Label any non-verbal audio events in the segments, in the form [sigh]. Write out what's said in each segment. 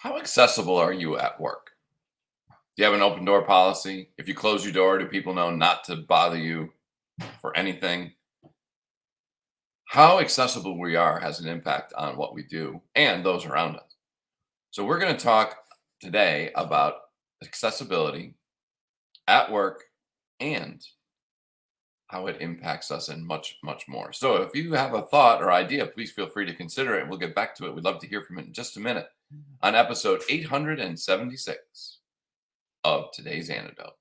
How accessible are you at work? Do you have an open door policy? If you close your door, do people know not to bother you for anything? How accessible we are has an impact on what we do and those around us. So, we're going to talk today about accessibility at work and how it impacts us and much, much more. So, if you have a thought or idea, please feel free to consider it. We'll get back to it. We'd love to hear from it in just a minute on episode 876 of today's antidote.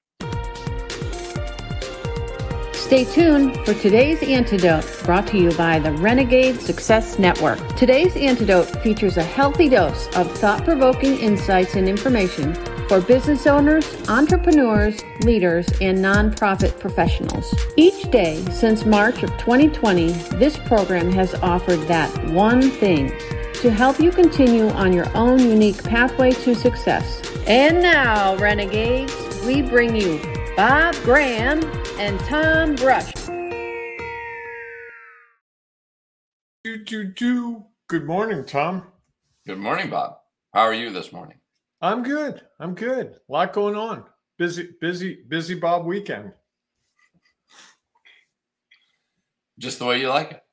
Stay tuned for today's antidote brought to you by the Renegade Success Network. Today's antidote features a healthy dose of thought provoking insights and information for business owners, entrepreneurs, leaders, and nonprofit professionals. Each day since March of 2020, this program has offered that one thing to help you continue on your own unique pathway to success. And now, Renegades, we bring you Bob Graham and Tom Brush. Do, do, do. Good morning, Tom. Good morning, Bob. How are you this morning? I'm good. I'm good. A lot going on. Busy, busy, busy Bob weekend. Just the way you like it.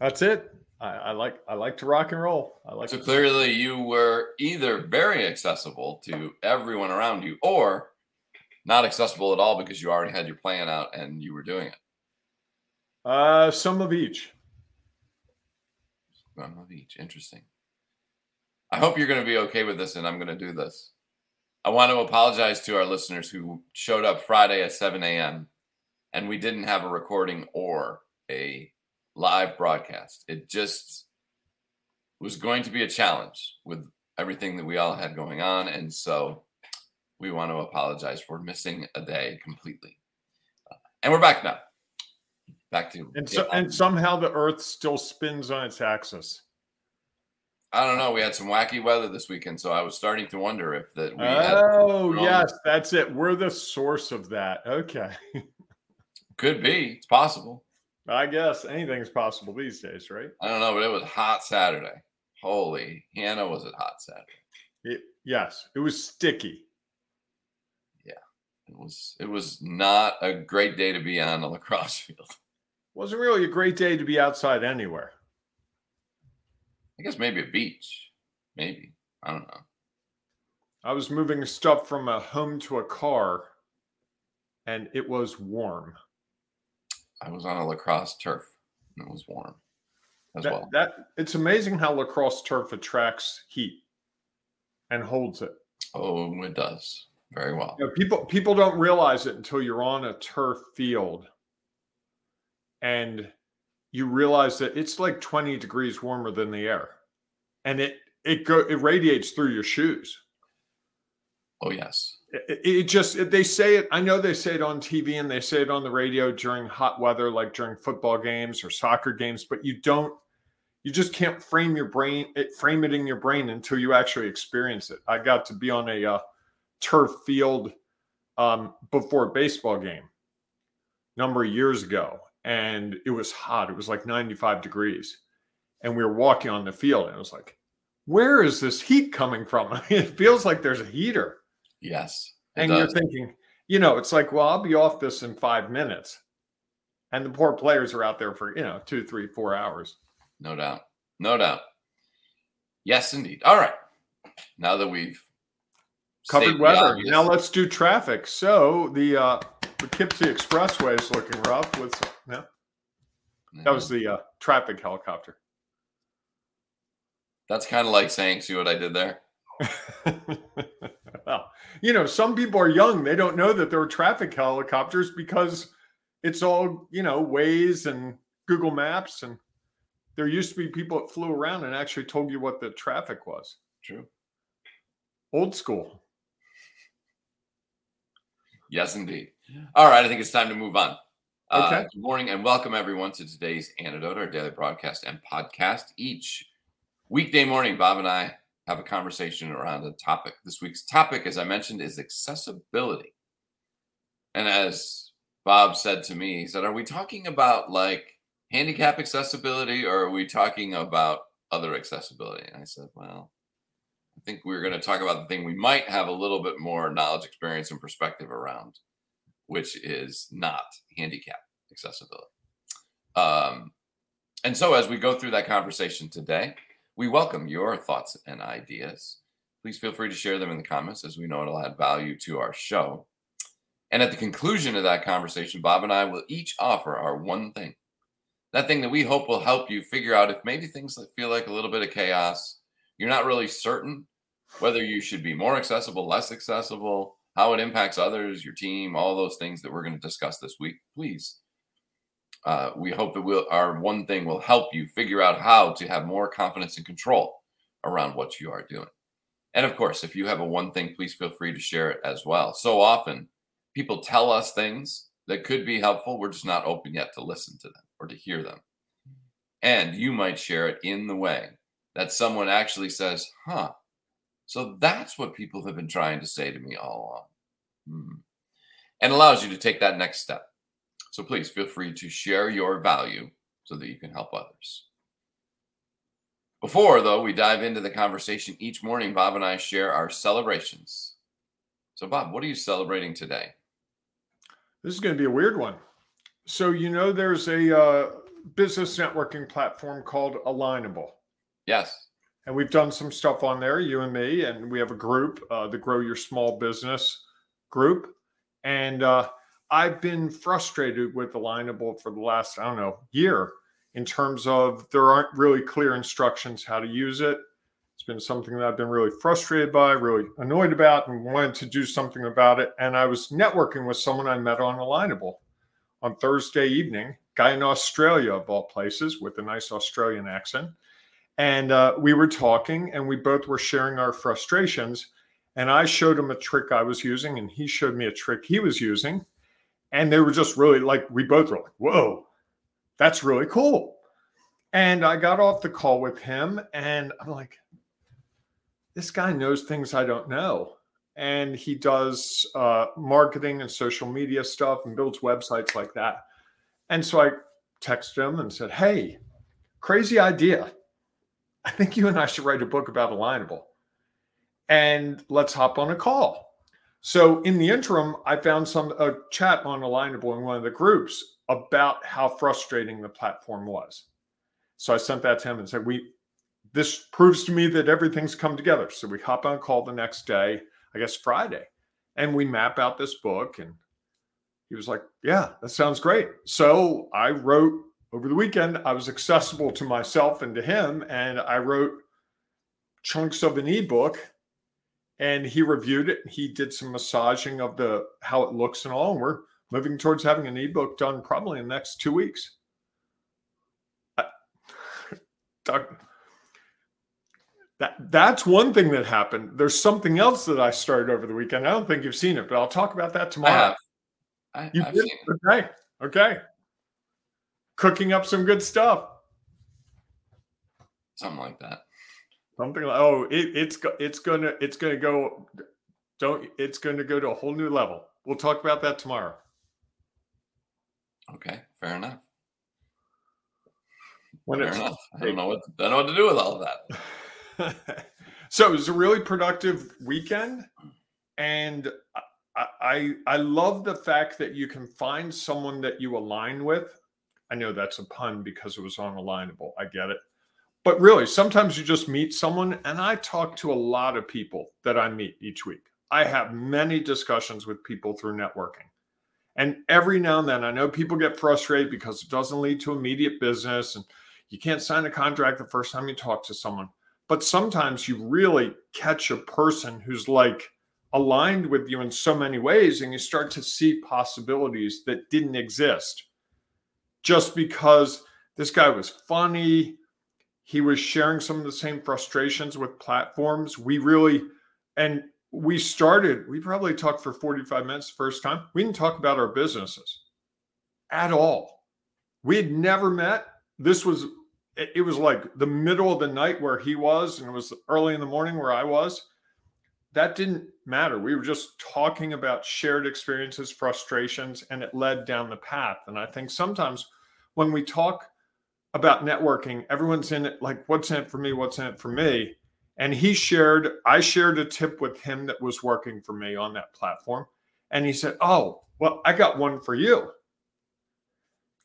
That's it. I, I like I like to rock and roll. I like So clearly, you were either very accessible to everyone around you or not accessible at all because you already had your plan out and you were doing it. uh some of each. Some of each. Interesting. I hope you're going to be okay with this, and I'm going to do this. I want to apologize to our listeners who showed up Friday at 7 a.m. and we didn't have a recording or a live broadcast. It just was going to be a challenge with everything that we all had going on. And so we want to apologize for missing a day completely. Uh, and we're back now. Back to And so, and somehow the earth still spins on its axis. I don't know. We had some wacky weather this weekend, so I was starting to wonder if that we Oh, yes, that's it. We're the source of that. Okay. [laughs] could be. It's possible. I guess anything's possible these days, right? I don't know, but it was hot Saturday. Holy Hannah, was it hot Saturday? It, yes, it was sticky. Yeah, it was. It was not a great day to be on a lacrosse field. Wasn't really a great day to be outside anywhere. I guess maybe a beach. Maybe I don't know. I was moving stuff from a home to a car, and it was warm. I was on a lacrosse turf and it was warm as That, well. that it's amazing how lacrosse turf attracts heat and holds it. Oh, it does very well. You know, people people don't realize it until you're on a turf field, and you realize that it's like 20 degrees warmer than the air, and it it go it radiates through your shoes. Oh yes. It, it just they say it i know they say it on tv and they say it on the radio during hot weather like during football games or soccer games but you don't you just can't frame your brain it frame it in your brain until you actually experience it. I got to be on a uh, turf field um, before a baseball game number of years ago and it was hot it was like 95 degrees and we were walking on the field and it was like where is this heat coming from? [laughs] It feels like there's a heater Yes. and you're thinking, you know, it's like, well, I'll be off this in five minutes. And the poor players are out there for, you know, two, three, four hours. No doubt. No doubt. Yes, indeed. All right. Now that we've Covered weather. Now let's do traffic. So the uh the Poughkeepsie Expressway is looking rough with yeah, that was the uh, traffic helicopter. That's kind of like saying, "See what I did there." [laughs] well, you know, some people are young. They don't know that there are traffic helicopters because it's all, you know, Waze and Google Maps. And there used to be people that flew around and actually told you what the traffic was. True. Old school. Yes, indeed. All right, I think it's time to move on. Uh, Okay. good morning and welcome everyone to today's Antidote, our daily broadcast and podcast. Each weekday morning, Bob and I have a conversation around a topic. This week's topic, as I mentioned, is accessibility. And as Bob said to me, he said, Are we talking about like handicap accessibility or are we talking about other accessibility? And I said, Well, I think we're going to talk about the thing we might have a little bit more knowledge, experience, and perspective around, which is not handicap accessibility. Um, and so, as we go through that conversation today, we welcome your thoughts and ideas. Please feel free to share them in the comments as we know it'll add value to our show. And at the conclusion of that conversation, Bob and I will each offer our one thing. That thing that we hope will help you figure out if maybe things feel like a little bit of chaos, you're not really certain whether you should be more accessible, less accessible, how it impacts others, your team, all those things that we're going to discuss this week. Please uh, we hope that we'll, our one thing will help you figure out how to have more confidence and control around what you are doing. And of course, if you have a one thing, please feel free to share it as well. So often, people tell us things that could be helpful. We're just not open yet to listen to them or to hear them. And you might share it in the way that someone actually says, huh, so that's what people have been trying to say to me all along. Hmm. And allows you to take that next step so please feel free to share your value so that you can help others. Before, though, we dive into the conversation each morning, Bob and I share our celebrations. So, Bob, what are you celebrating today? This is going to be a weird one. So, you know, there's a uh, business networking platform called Alignable. Yes. And we've done some stuff on there, you and me, and we have a group, uh, the Grow Your Small Business group. And uh, I've been frustrated with Alignable for the last, I don't know, year in terms of there aren't really clear instructions how to use it. It's been something that I've been really frustrated by, really annoyed about, and wanted to do something about it. And I was networking with someone I met on Alignable on Thursday evening, guy in Australia of all places with a nice Australian accent. And uh, we were talking, and we both were sharing our frustrations. And I showed him a trick I was using, and he showed me a trick he was using and they were just really like we both were like whoa that's really cool. And i got off the call with him and i'm like this guy knows things i don't know. And he does uh, marketing and social media stuff and builds websites like that. And so i texted him and said hey crazy idea. I think you and i should write a book about alignable. And let's hop on a call so in the interim, I found some a chat on Alignable in one of the groups about how frustrating the platform was. So I sent that to him and said, "We this proves to me that everything's come together." So we hop on a call the next day, I guess Friday, and we map out this book. And he was like, "Yeah, that sounds great." So I wrote over the weekend. I was accessible to myself and to him, and I wrote chunks of an ebook and he reviewed it. He did some massaging of the how it looks and all. And we're moving towards having an ebook done probably in the next two weeks. Doug, that that's one thing that happened. There's something else that I started over the weekend. I don't think you've seen it, but I'll talk about that tomorrow. I have. I, you I've did? Okay. Okay. Cooking up some good stuff. Something like that. Something like oh, it, it's it's gonna it's gonna go. Don't it's going to go to a whole new level. We'll talk about that tomorrow. Okay, fair enough. When fair enough. I don't know what I don't know what to do with all of that. [laughs] so it was a really productive weekend, and I, I I love the fact that you can find someone that you align with. I know that's a pun because it was on alignable. I get it but really, sometimes you just meet someone, and I talk to a lot of people that I meet each week. I have many discussions with people through networking. And every now and then, I know people get frustrated because it doesn't lead to immediate business and you can't sign a contract the first time you talk to someone. But sometimes you really catch a person who's like aligned with you in so many ways, and you start to see possibilities that didn't exist just because this guy was funny he was sharing some of the same frustrations with platforms. We really, and we started, we probably talked for 45 minutes the first time. We didn't talk about our businesses at all. We had never met. This was, it was like the middle of the night where he was, and it was early in the morning where I was. That didn't matter. We were just talking about shared experiences, frustrations, and it led down the path. And I think sometimes when we talk about networking, everyone's in it like, what's in it for me? What's in it for me? And he shared, I shared a tip with him that was working for me on that platform. And he said, Oh, well, I got one for you.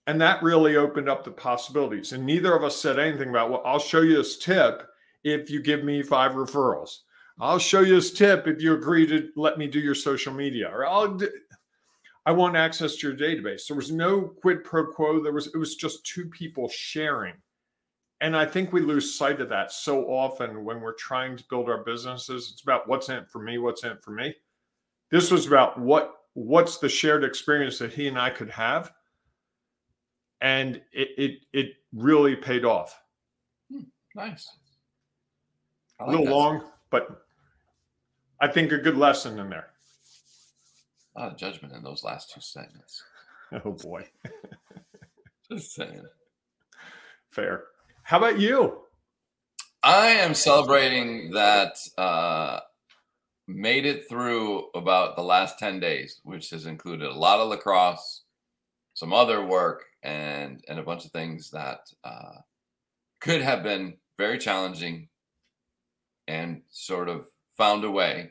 And that really opened up the possibilities. And neither of us said anything about, well, I'll show you this tip if you give me five referrals. I'll show you this tip if you agree to let me do your social media, or I'll. Do, I want access to your database. There was no quid pro quo. There was it was just two people sharing. And I think we lose sight of that so often when we're trying to build our businesses. It's about what's in it for me, what's in it for me. This was about what what's the shared experience that he and I could have. And it it, it really paid off. Hmm, nice. Like a little that. long, but I think a good lesson in there. A lot of judgment in those last two segments. [laughs] Oh boy. [laughs] Just saying. Fair. How about you? I am celebrating that uh made it through about the last 10 days, which has included a lot of lacrosse, some other work, and and a bunch of things that uh could have been very challenging and sort of found a way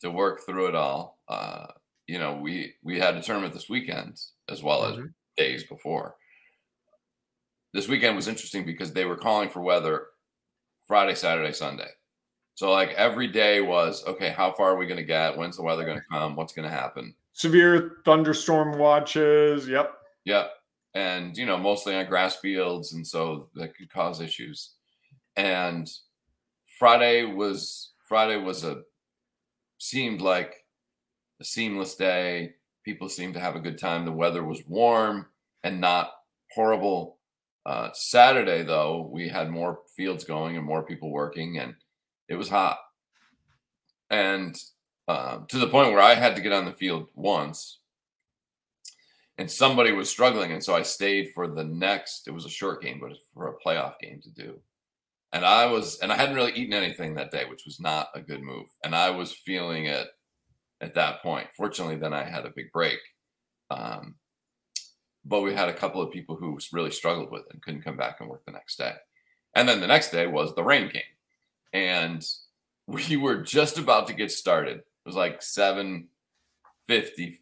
to work through it all. Uh, you know, we we had a tournament this weekend as well mm-hmm. as days before. This weekend was interesting because they were calling for weather Friday, Saturday, Sunday. So like every day was okay. How far are we going to get? When's the weather going to come? What's going to happen? Severe thunderstorm watches. Yep. Yep. And you know, mostly on grass fields, and so that could cause issues. And Friday was Friday was a seemed like a seamless day. People seemed to have a good time. The weather was warm and not horrible. Uh, Saturday, though, we had more fields going and more people working, and it was hot. And uh, to the point where I had to get on the field once, and somebody was struggling, and so I stayed for the next. It was a short game, but for a playoff game to do. And I was, and I hadn't really eaten anything that day, which was not a good move. And I was feeling it at that point. Fortunately, then I had a big break. Um, but we had a couple of people who really struggled with it and couldn't come back and work the next day. And then the next day was the rain came. And [laughs] we were just about to get started. It was like 750,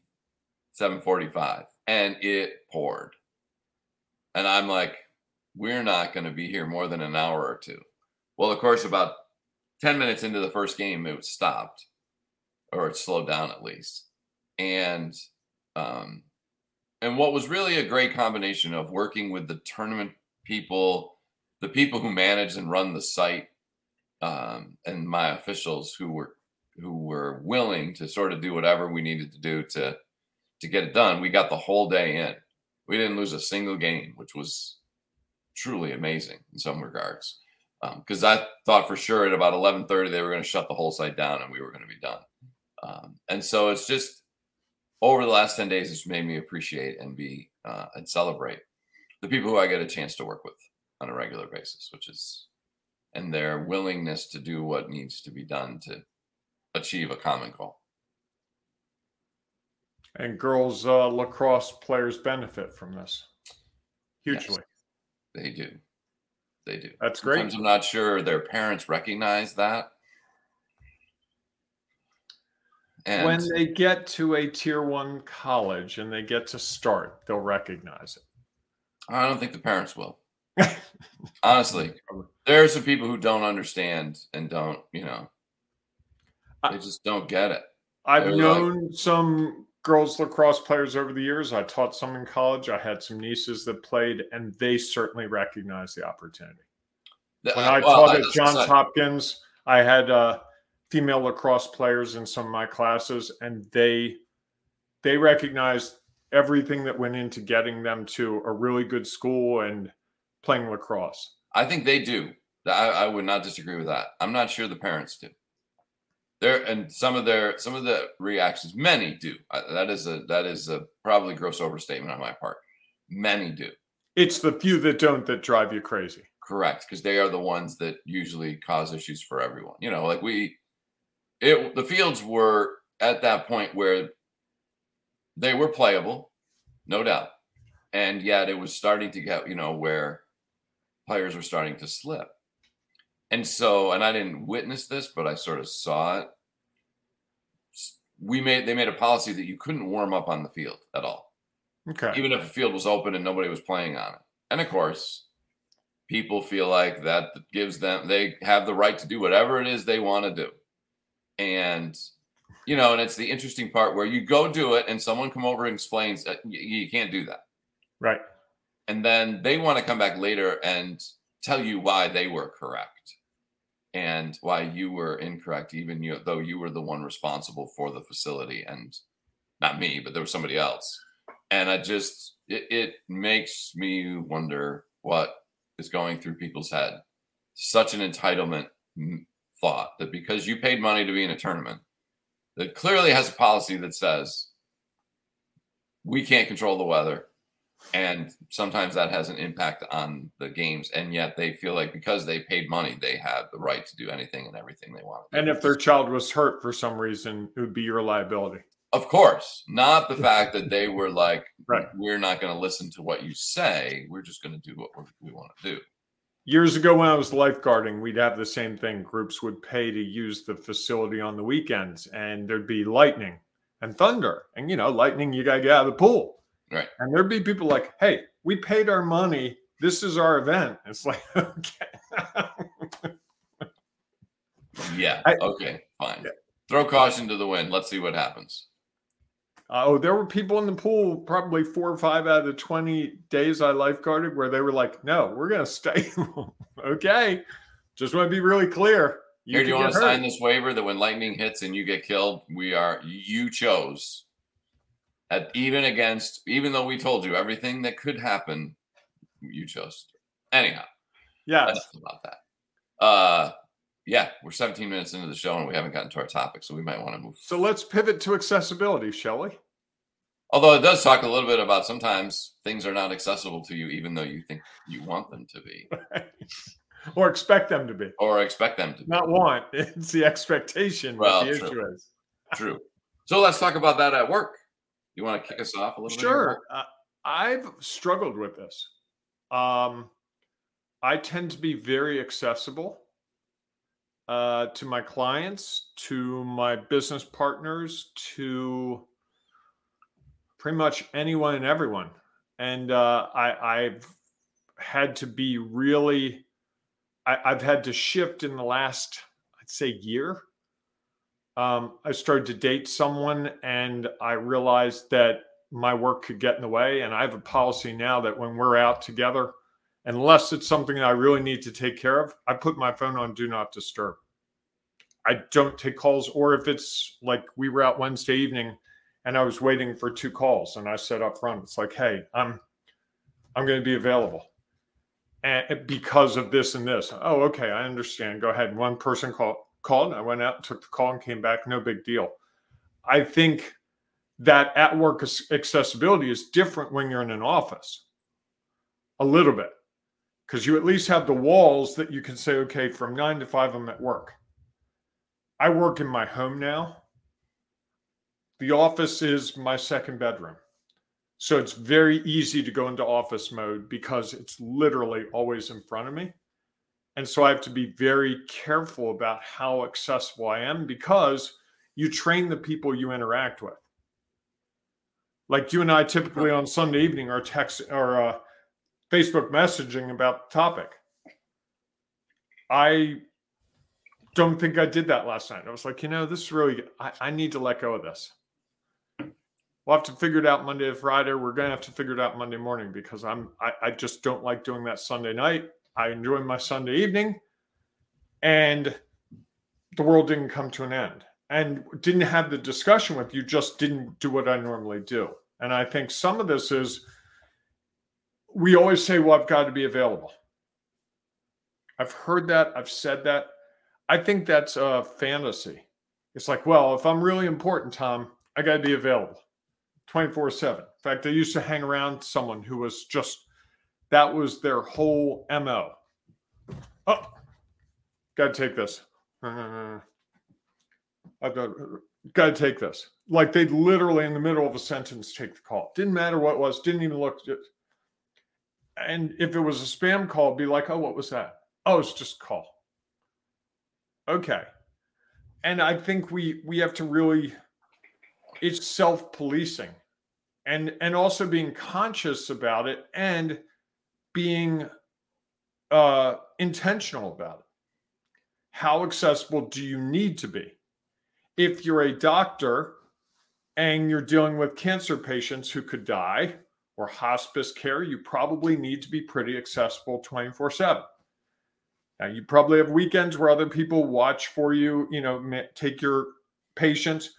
745, and it poured. And I'm like, we're not going to be here more than an hour or two. Well, of course, about 10 minutes into the first game, it stopped or it slowed down at least. And, um, and what was really a great combination of working with the tournament people, the people who manage and run the site, um, and my officials who were who were willing to sort of do whatever we needed to do to to get it done. We got the whole day in. We didn't lose a single game, which was truly amazing in some regards. Because um, I thought for sure at about 11:30 they were going to shut the whole site down and we were going to be done. Um, and so it's just over the last 10 days, it's made me appreciate and be uh, and celebrate the people who I get a chance to work with on a regular basis, which is and their willingness to do what needs to be done to achieve a common goal. And girls uh, lacrosse players benefit from this hugely. Yes. They do. They do. That's great. Sometimes I'm not sure their parents recognize that. And when they get to a tier one college and they get to start, they'll recognize it. I don't think the parents will. [laughs] Honestly, there are some people who don't understand and don't, you know, they just don't get it. I've They're known like, some girls lacrosse players over the years. I taught some in college. I had some nieces that played, and they certainly recognized the opportunity. When I well, taught at Johns Hopkins, I had uh, female lacrosse players in some of my classes, and they they recognized everything that went into getting them to a really good school and playing lacrosse. I think they do. I, I would not disagree with that. I'm not sure the parents do there and some of their some of the reactions many do that is a that is a probably gross overstatement on my part many do it's the few that don't that drive you crazy correct because they are the ones that usually cause issues for everyone you know like we it the fields were at that point where they were playable no doubt and yet it was starting to get you know where players were starting to slip And so, and I didn't witness this, but I sort of saw it. We made they made a policy that you couldn't warm up on the field at all. Okay. Even if the field was open and nobody was playing on it. And of course, people feel like that gives them they have the right to do whatever it is they want to do. And you know, and it's the interesting part where you go do it and someone come over and explains that you, can't do that. Right. And then they want to come back later and tell you why they were correct and why you were incorrect, even you, though you were the one responsible for the facility and not me, but there was somebody else. And I just, it, it makes me wonder what is going through people's head. Such an entitlement thought that because you paid money to be in a tournament, that clearly has a policy that says we can't control the weather and sometimes that has an impact on the games and yet they feel like because they paid money they have the right to do anything and everything they want and if their child was hurt for some reason it would be your liability. Of course not the fact that they were like [laughs] right. We're not going to listen to what you say we're just going to do what we want to do years ago when i was lifeguarding we'd have the same thing groups would pay to use the facility on the weekends and there'd be lightning and thunder and you know lightning you got to get out of the pool Right. And there'd be people like, hey, we paid our money. This is our event. It's like, [laughs] okay. yeah. Okay. Fine. Yeah. Throw caution to the wind. Let's see what happens. Uh, oh, there were people in the pool probably four or five out of the 20 days I lifeguarded where they were like, no, we're going to stay. [laughs] okay. Just want to be really clear. You Here, do you want to hurt. sign this waiver that when lightning hits and you get killed, we are, you chose at even against, even though we told you everything that could happen, you chose. Anyhow, yeah, about that. Uh, yeah, we're 17 minutes into the show and we haven't gotten to our topic, so we might want to move. So let's pivot to accessibility, shall we? Although it does talk a little bit about sometimes things are not accessible to you, even though you think you want them to be. [laughs] or expect them to be. Or expect them to be. Not want. [laughs] It's the expectation. Well, the true. issue is. true. So let's talk about that at work. You want to kick us off a little sure. bit? Sure. Uh, I've struggled with this. Um, I tend to be very accessible uh, to my clients, to my business partners, to pretty much anyone and everyone. And uh, I, I've had to be really, I, I've had to shift in the last, I'd say, year um, I started to date someone and I realized that my work could get in the way. And I have a policy now that when we're out together, unless it's something that I really need to take care of, I put my phone on do not disturb. I don't take calls, or if it's like we were out Wednesday evening and I was waiting for two calls, and I said up front, it's like, hey, I'm I'm going to be available. And because of this and this. Oh, okay, I understand. Go ahead. And One person called called. I went out, took the call, and came back. No big deal. I think that at work accessibility is different when you're in an office, a little bit, because you at least have the walls that you can say, okay, from nine to five, I'm at work. I work in my home now. The office is my second bedroom. So it's very easy to go into office mode because it's literally always in front of me. And so I have to be very careful about how accessible I am because you train the people you interact with. Like you and I typically on Sunday evening are text or uh, Facebook messaging about the topic. I don't think I did that last night. I was like, you know, this is really, I, I need to let go of this. We'll have to figure it out Monday to Friday. We're going to have to figure it out Monday morning because I'm, I, I just don't like doing that Sunday night. I enjoy my Sunday evening, and the world didn't come to an end. And didn't have the discussion with you, just didn't do what I normally do. And I think some of this is we always say, well, I've got to be available. I've heard that, I've said that. I think that's a fantasy. It's like, well, if I'm really important, Tom, I got to be available 24 7. In fact, I used to hang around someone who was just that was their whole MO. Oh, got to take this. [laughs] I've got, got to take this. Like they'd literally in the middle of a sentence take the call. Didn't matter what it was, didn't even look. At it. And if it was a spam call, be like, oh, what was that? Oh, it's just call. Okay. And I think we we have to really it's self-policing and and also being conscious about it and being uh intentional about it. How accessible do you need to be? If you're a doctor and you're dealing with cancer patients who could die or hospice care, you probably need to be pretty accessible 24 7. Now, you probably have weekends where other people watch for you, you know, take your patients,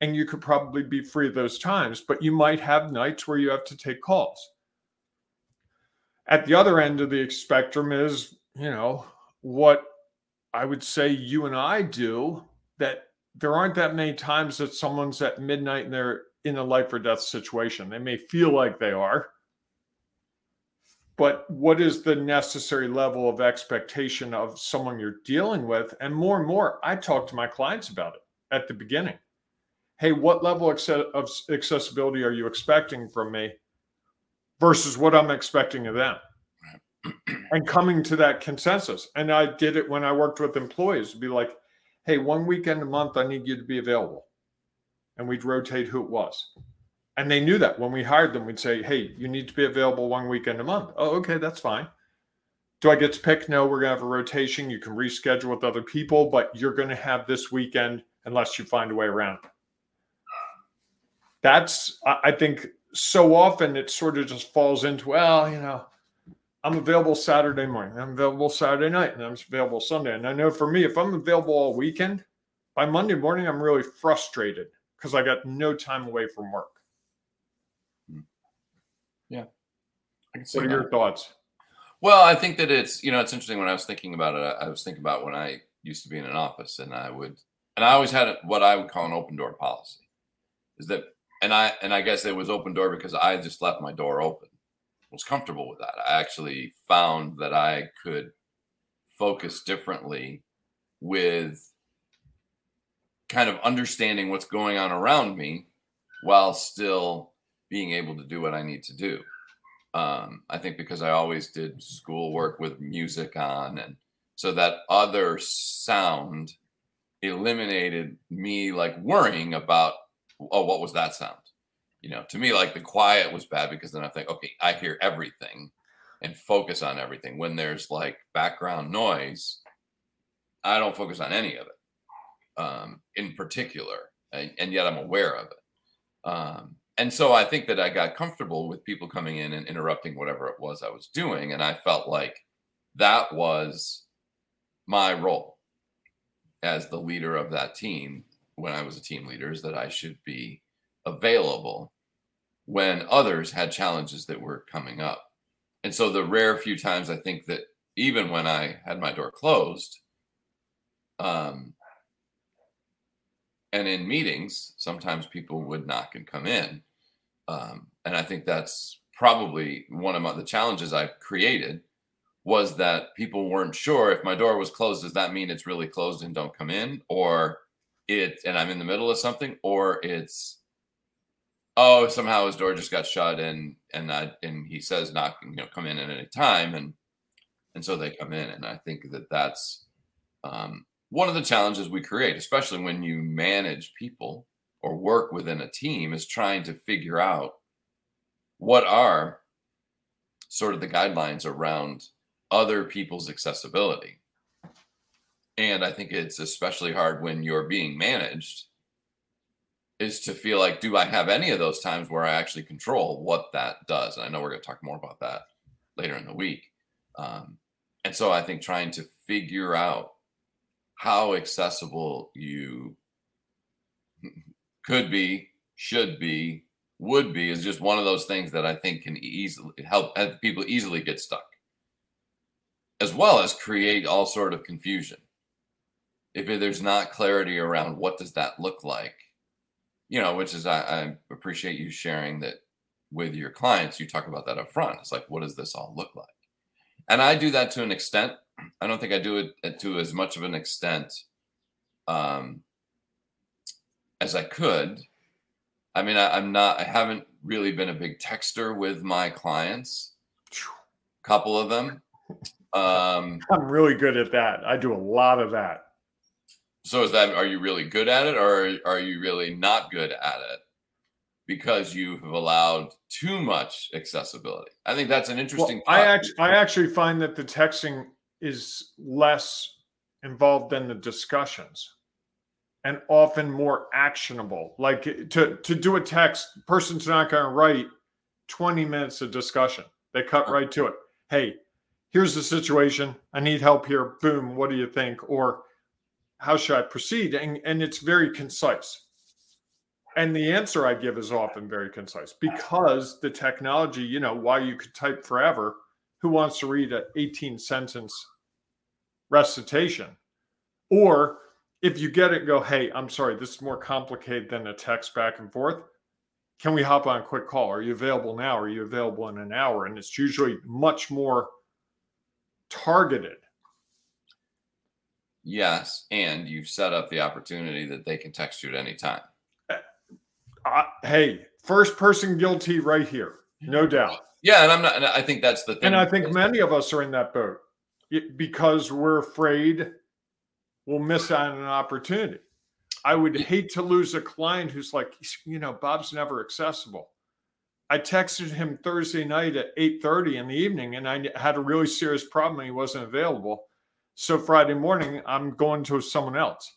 and you could probably be free those times, but you might have nights where you have to take calls. At the other end of the spectrum is, you know, what I would say you and I do that there aren't that many times that someone's at midnight and they're in a life or death situation. They may feel like they are, but what is the necessary level of expectation of someone you're dealing with? And more and more, I talk to my clients about it at the beginning. Hey, what level of accessibility are you expecting from me versus what I'm expecting of them? [clears throat] and coming to that consensus. And I did it when I worked with employees, to be like, hey, one weekend a month, I need you to be available. And we'd rotate who it was. And they knew that when we hired them, we'd say, hey, you need to be available one weekend a month. Oh, okay, that's fine. Do I get to pick? No, we're going to have a rotation. You can reschedule with other people, but you're going to have this weekend unless you find a way around. That's, I think, so often it sort of just falls into, well, you know, I'm available Saturday morning, I'm available Saturday night, and I'm available Sunday. And I know for me, if I'm available all weekend, by Monday morning, I'm really frustrated because I got no time away from work. Hmm. Yeah. i what are your thoughts? Well, I think that it's, you know, it's interesting when I was thinking about it. I was thinking about when I used to be in an office and I would, and I always had what I would call an open door policy is that, and I, and I guess it was open door because I just left my door open, was comfortable with that. I actually found that I could focus differently with kind of understanding what's going on around me while still being able to do what I need to do. Um, I think because I always did schoolwork with music on, and so that other sound eliminated me like worrying about, oh, what was that sound? You know, to me, like the quiet was bad because then I think, okay, I hear everything and focus on everything. When there's like background noise, I don't focus on any of it um, in particular, and, and, yet I'm aware of it. Um, and so I think that I got comfortable with people coming in and interrupting whatever it was I was doing. And I felt like that was my role as the leader of that team when I was a team leader is that I should be available when others had challenges that were coming up. And so the rare few times I think that even when I had my door closed, um, and in meetings, sometimes people would knock and come in. Um, and I think that's probably one of the challenges I've created was that people weren't sure if my door was closed, does that mean it's really closed and don't come in? Or it, and I'm in the middle of something, or it's, oh, somehow his door just got shut and, and I, and he says not you know, come in at any time. And, and so they come in. And I think that that's, um, one of the challenges we create, especially when you manage people or work within a team, is trying to figure out what are sort of the guidelines around other people's accessibility. And I think it's especially hard when you're being managed is to feel like, do I have any of those times where I actually control what that does? And I know we're going to talk more about that later in the week. Um, and so I think trying to figure out how accessible you [laughs] could be, should be, would be is just one of those things that I think can easily help people easily get stuck, as well as create all sort of confusion. If there's not clarity around what does that look like, you know, which is I, I appreciate you sharing that with your clients. You talk about that up front. It's like, what does this all look like? And I do that to an extent I don't think I do it to as much of an extent um, as I could. I mean, I, am not. I haven't really been a big texter with my clients. Couple of them. [laughs] Um, I'm really good at that. I do a lot of that. So is that are you really good at it or are you really not good at it because you have allowed too much accessibility? I think that's an interesting well, I actually I actually find that the texting is less involved than the discussions and often more actionable. Like to to do a text, person's not going to write 20 minutes of discussion. They cut right to it. Hey, here's the situation. I need help here. Boom. What do you think? Or how should I proceed? And, and it's very concise. And the answer I give is often very concise because the technology, you know, why you could type forever, who wants to read an 18 sentence recitation? Or if you get it, go, hey, I'm sorry, this is more complicated than a text back and forth. Can we hop on a quick call? Are you available now? Are you available in an hour? And it's usually much more targeted. Yes. And you've set up the opportunity that they can text you at any time. Uh, hey, first person guilty right here. No doubt. Yeah. And I'm not, and I think that's the thing. And I think many of us are in that boat because we're afraid we'll miss out on an opportunity. I would hate to lose a client who's like, you know, Bob's never accessible. I texted him Thursday night at 8:30 in the evening and I had a really serious problem and he wasn't available. So Friday morning I'm going to someone else.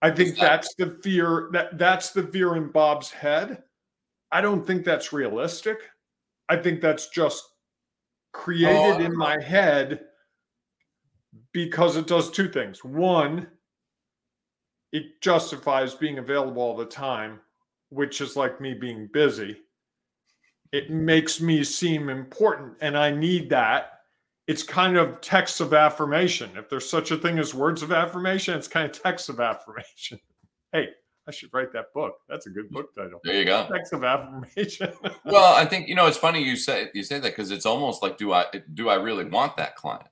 I think that's the fear that that's the fear in Bob's head. I don't think that's realistic. I think that's just created oh, in my head because it does two things. One, it justifies being available all the time, which is like me being busy. It makes me seem important, and I need that. It's kind of texts of affirmation. If there's such a thing as words of affirmation, it's kind of texts of affirmation. [laughs] hey, I should write that book. That's a good book title. There you go. Text of affirmation. [laughs] well, I think you know it's funny you say you say that because it's almost like do I do I really want that client?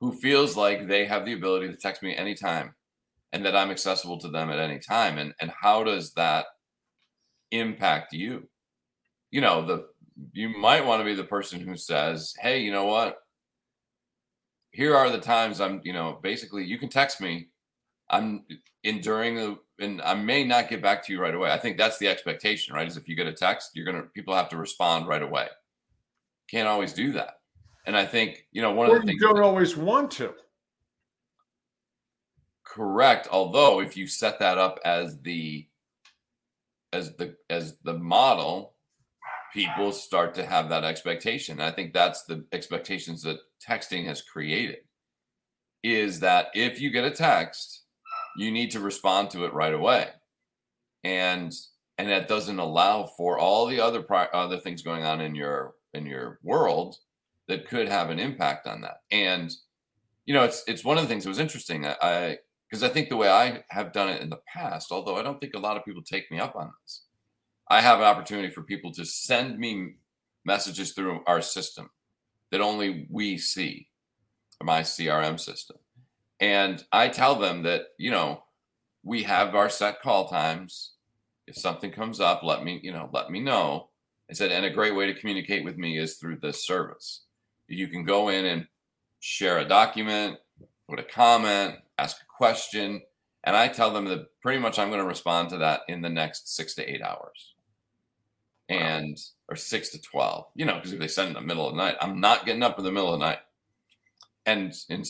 who feels like they have the ability to text me anytime and that I'm accessible to them at any time. And and how does that impact you? You know, the you might want to be the person who says, Hey, you know what? Here are the times I'm, you know, basically you can text me. I'm enduring the and I may not get back to you right away. I think that's the expectation, right? Is if you get a text, you're gonna people have to respond right away. Can't always do that. And I think, you know, one or of the things you don't always want to. Correct. Although if you set that up as the as the as the model, people start to have that expectation. I think that's the expectations that texting has created. Is that if you get a text, you need to respond to it right away. And and that doesn't allow for all the other pri- other things going on in your in your world that could have an impact on that. And you know, it's it's one of the things that was interesting. I because I think the way I have done it in the past, although I don't think a lot of people take me up on this, I have an opportunity for people to send me messages through our system that only we see, my CRM system. And I tell them that, you know, we have our set call times. If something comes up, let me, you know, let me know. I said, and a great way to communicate with me is through this service you can go in and share a document, put a comment, ask a question, and I tell them that pretty much I'm going to respond to that in the next six to eight hours. And or six to twelve, you know, because if they send in the middle of the night, I'm not getting up in the middle of the night. And and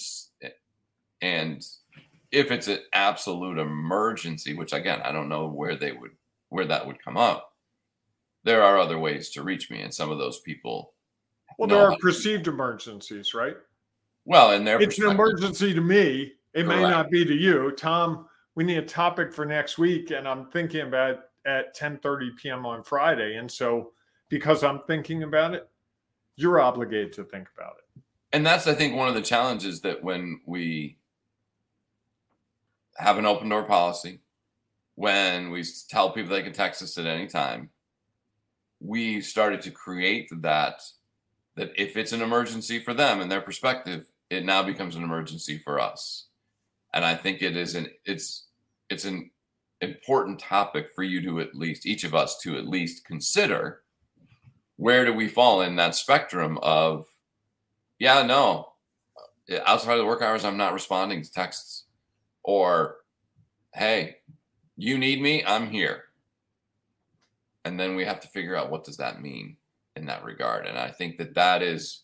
and if it's an absolute emergency, which again I don't know where they would where that would come up, there are other ways to reach me, and some of those people well, there are perceived emergencies, right? Well, and there it's an emergency to me. It Correct. may not be to you, Tom. We need a topic for next week, and I'm thinking about at 10:30 p.m. on Friday. And so, because I'm thinking about it, you're obligated to think about it. And that's, I think, one of the challenges that when we have an open door policy, when we tell people they can text us at any time, we started to create that that if it's an emergency for them and their perspective, it now becomes an emergency for us. And I think it is an it's it's an important topic for you to at least each of us to at least consider where do we fall in that spectrum of yeah no outside of the work hours i'm not responding to texts or hey, you need me, I'm here. And then we have to figure out what does that mean in that regard. And I think that that is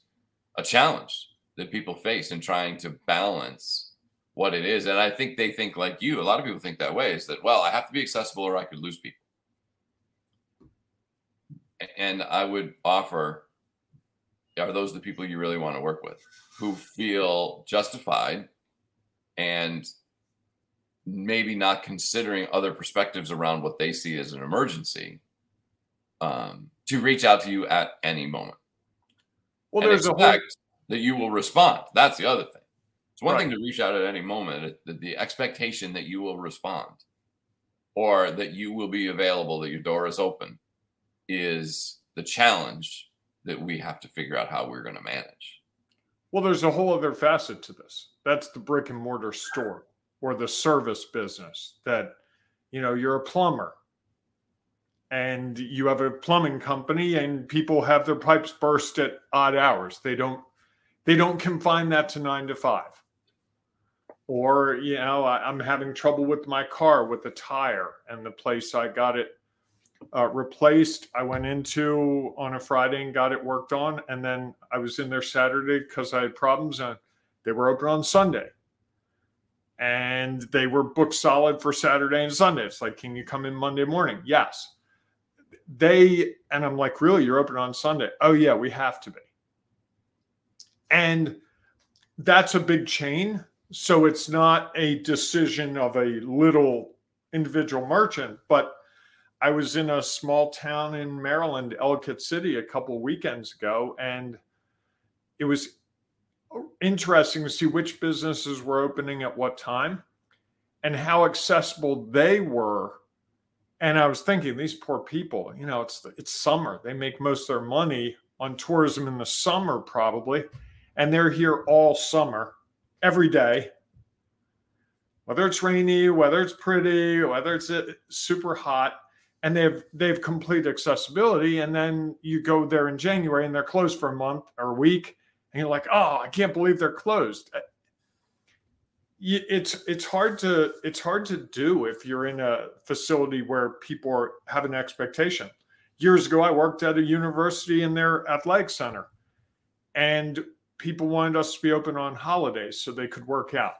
a challenge that people face in trying to balance what it is. And I think they think like you, a lot of people think that way is that, well, I have to be accessible or I could lose people. And I would offer are those the people you really want to work with who feel justified and maybe not considering other perspectives around what they see as an emergency um, to reach out to you at any moment. Well, and there's a whole... that you will respond. That's the other thing. It's one right. thing to reach out at any moment, the, the expectation that you will respond or that you will be available, that your door is open, is the challenge that we have to figure out how we're going to manage. Well, there's a whole other facet to this. That's the brick and mortar store or the service business that, you know, you're a plumber and you have a plumbing company and people have their pipes burst at odd hours. They don't, they don't confine that to nine to five. Or, you know, I, I'm having trouble with my car with the tire and the place I got it uh, replaced. I went into on a Friday and got it worked on, and then I was in there Saturday because I had problems, and they were open on Sunday, and they were booked solid for Saturday and Sunday. It's like, can you come in Monday morning? Yes. They and I'm like, really? You're open on Sunday? Oh yeah, we have to be. And that's a big chain. So it's not a decision of a little individual merchant, but I was in a small town in Maryland, Ellicott City, a couple weekends ago, and it was interesting to see which businesses were opening at what time and how accessible they were. And I was thinking, these poor people, you know, it's it's summer. They make most of their money on tourism in the summer, probably, and they're here all summer, every day. Whether it's rainy, whether it's pretty, whether it's uh, super hot, and they've they've complete accessibility and then you go there in january and they're closed for a month or a week and you're like oh i can't believe they're closed uh, it's it's hard to it's hard to do if you're in a facility where people are, have an expectation years ago i worked at a university in their athletic center and people wanted us to be open on holidays so they could work out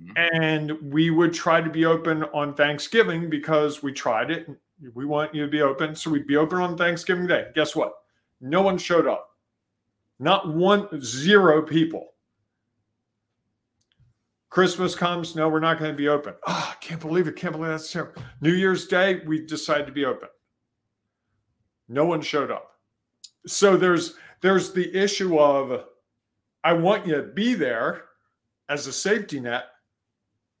Mm-hmm. And we would try to be open on Thanksgiving because we tried it. We want you to be open. So we'd be open on Thanksgiving Day. Guess what? No one showed up. Not one, zero people. Christmas comes. No, we're not going to be open. Oh, I can't believe it. Can't believe that's terrible. New Year's Day, we decided to be open. No one showed up. So there's there's the issue of I want you to be there as a safety net,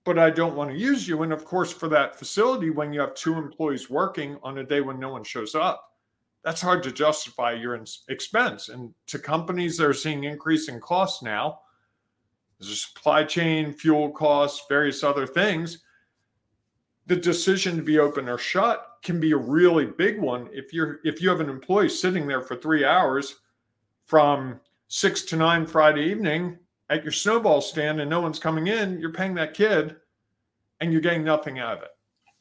but I don't want to use you. And of course, for that facility, when you have two employees working on a day when no one shows up, that's hard to justify your expense. And to companies that are seeing increasing costs now, there's supply chain, fuel costs, various other things. The decision to be open or shut can be a really big one if you're if you have an employee sitting there for three hours from six to nine Friday evening at your snowball stand and no one's coming in, you're paying that kid and you're getting nothing out of it.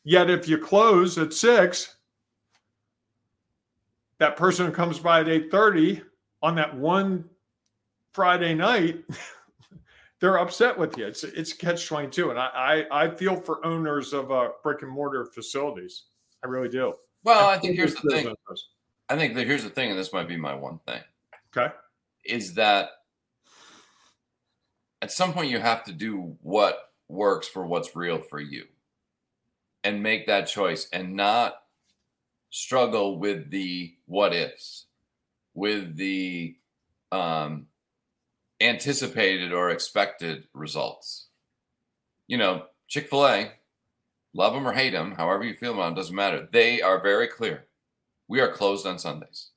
Yet if you close at six, that person who comes by at 8:30 on that one Friday night, [laughs] they're upset with you. It's it's catch 22. And I, I, I feel for owners of uh, brick and mortar facilities. I really do. Well, I, I think here's the thing. I think that here's the thing, and this might be my one thing. Okay. Is that at some point you have to do what works for what's real for you and make that choice and not struggle with the what ifs with the um, anticipated or expected results. You know chick-fil-a love them or hate them however you feel about them doesn't matter. They are very clear. We are closed on sundays.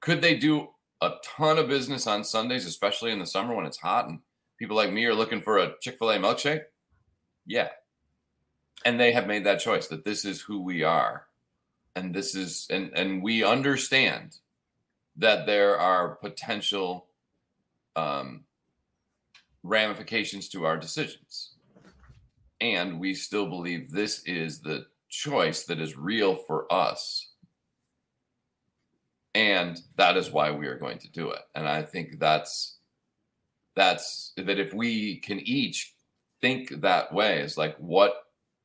Could they do a ton of business on sundays especially in the summer when it's hot and people like me are looking for a Chick fil A milkshake? Yeah. And they have made that choice that this is who we are. And this is, and, and we understand that there are potential um, ramifications to our decisions. and we still believe this is the choice that is real for us. And that is why we are going to do it. And I think that's that's that if we can each think that way is like what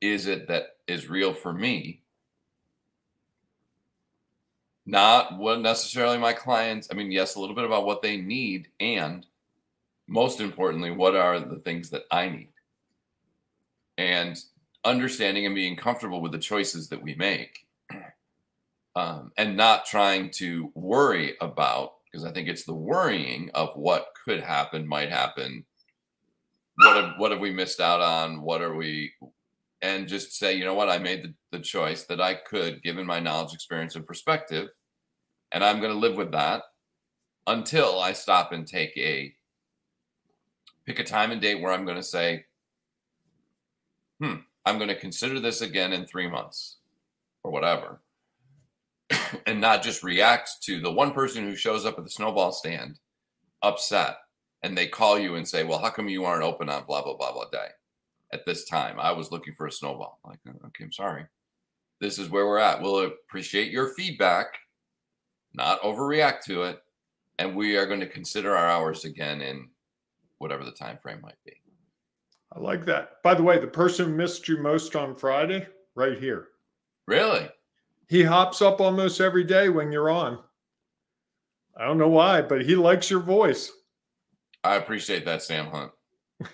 is it that is real for me? Not what necessarily my clients i mean yes a little bit about what they need and most importantly what are the things that i need? And understanding and being comfortable with the choices that we make um, and not trying to worry about because i think it's the worrying of what could happen might happen. What have, what have we missed out on? What are we and just say you know what? I made the, the choice that i could given my knowledge experience and perspective and i'm going to live with that until i stop and take a pick a time and date where i'm going to say hmm i'm going to consider this again in three months or whatever [coughs] and not just react to the one person who shows up at the snowball stand upset and they call you and say, "Well, how come you aren't open on blah blah blah blah day at this time? I was looking for a snowball." Like, oh, okay, I'm sorry. This is where we're at. We'll appreciate your feedback, not overreact to it, and we are going to consider our hours again in whatever the time frame might be. I like that. By the way, the person missed you most on Friday, right here. Really? He hops up almost every day when you're on. I don't know why, but he likes your voice. I appreciate that, Sam Hunt. [laughs]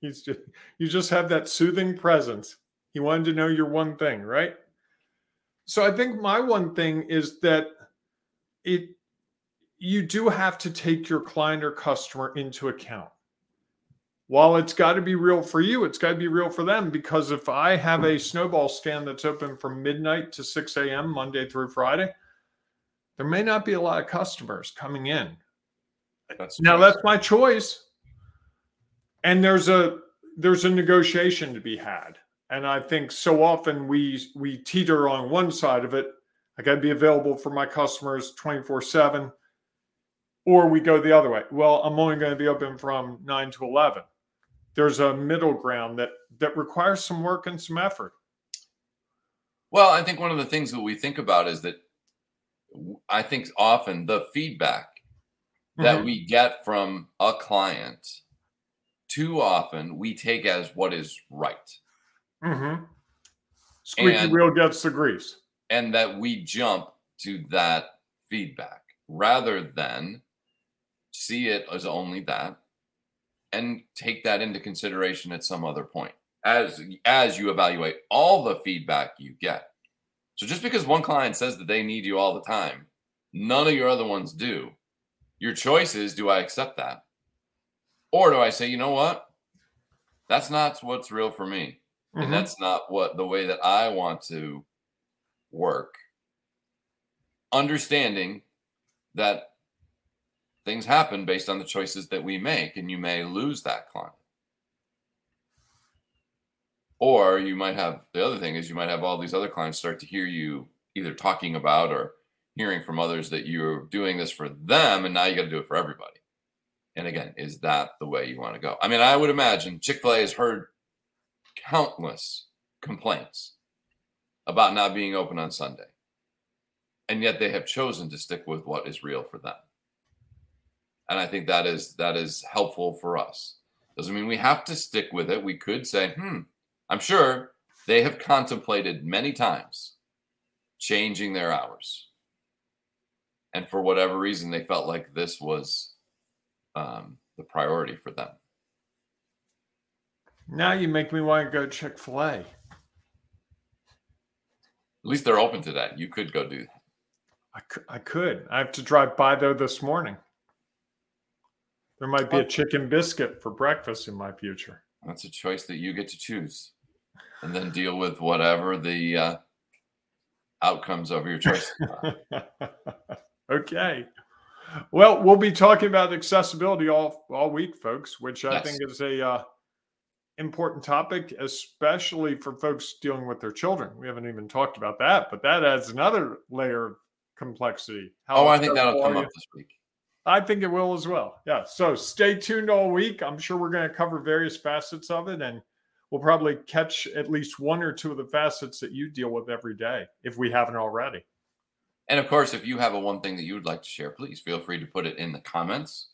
He's just you just have that soothing presence. He wanted to know your one thing, right? So I think my one thing is that it you do have to take your client or customer into account. While it's got to be real for you, it's got to be real for them because if I have a snowball stand that's open from midnight to 6 a.m. Monday through Friday, there may not be a lot of customers coming in that's now that's my choice. And there's a there's a negotiation to be had. And I think so often we we teeter on one side of it. I got to be available for my customers 24/7 or we go the other way. Well, I'm only going to be open from 9 to 11. There's a middle ground that that requires some work and some effort. Well, I think one of the things that we think about is that I think often the feedback that mm-hmm. we get from a client too often we take as what is right. Mm-hmm. Squeaky and, wheel gets the grease. And that we jump to that feedback rather than see it as only that and take that into consideration at some other point as as you evaluate all the feedback you get. So just because one client says that they need you all the time, none of your other ones do your choice is do I accept that? Or do I say, you know what? That's not what's real for me. Mm-hmm. And that's not what the way that I want to work. Understanding that things happen based on the choices that we make, and you may lose that client. Or you might have the other thing is you might have all these other clients start to hear you either talking about or hearing from others that you're doing this for them and now you got to do it for everybody. And again, is that the way you want to go? I mean, I would imagine Chick fil A has heard countless complaints about not being open on Sunday. And yet they have chosen to stick with what is real for them. And I think that is that is helpful for us. Doesn't mean we have to stick with it. We could say, hmm, I'm sure they have contemplated many times changing their hours and for whatever reason they felt like this was um, the priority for them now you make me want to go chick-fil-a at least they're open to that you could go do that I could, I could. I have to drive by there this morning. There might be a chicken biscuit for breakfast in my future. That's a choice that you get to choose, and then deal with whatever the uh, outcomes of your choice. [laughs] Okay. Well, we'll be talking about accessibility all all week, folks, which I yes. think is a uh, important topic, especially for folks dealing with their children. We haven't even talked about that, but that adds another layer of complexity. How oh, I think that'll come up this week. I think it will as well. Yeah. So stay tuned all week. I'm sure we're going to cover various facets of it, and we'll probably catch at least one or two of the facets that you deal with every day if we haven't already. And of course, if you have a one thing that you would like to share, please feel free to put it in the comments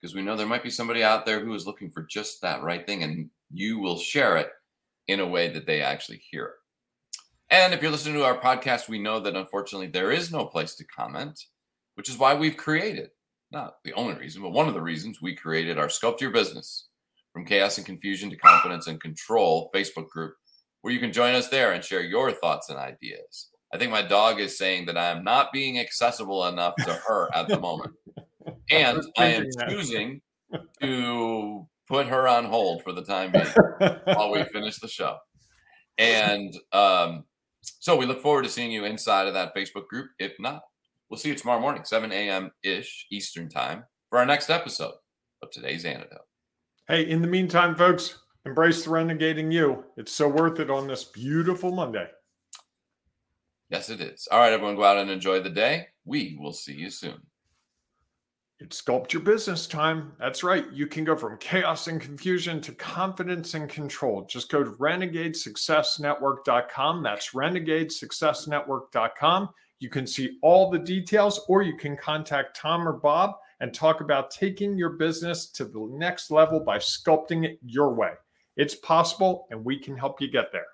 because we know there might be somebody out there who is looking for just that right thing and you will share it in a way that they actually hear it. And if you're listening to our podcast, we know that unfortunately there is no place to comment, which is why we've created, not the only reason, but one of the reasons we created our Sculpt Your Business from Chaos and Confusion to Confidence and Control Facebook group, where you can join us there and share your thoughts and ideas. I think my dog is saying that I am not being accessible enough to her at the moment. [laughs] And I am choosing to put her on hold for the time being while we finish the show. And um, so we look forward to seeing you inside of that Facebook group. If not, we'll see you tomorrow morning, 7 a.m. ish Eastern time for our next episode of today's antidote. Hey, in the meantime, folks, embrace the renegading you. It's so worth it on this beautiful Monday. Yes, it is. All right, everyone, go out and enjoy the day. We will see you soon. It's sculpt your business time. That's right. You can go from chaos and confusion to confidence and control. Just go to renegadesuccessnetwork.com. That's renegadesuccessnetwork.com. You can see all the details, or you can contact Tom or Bob and talk about taking your business to the next level by sculpting it your way. It's possible, and we can help you get there.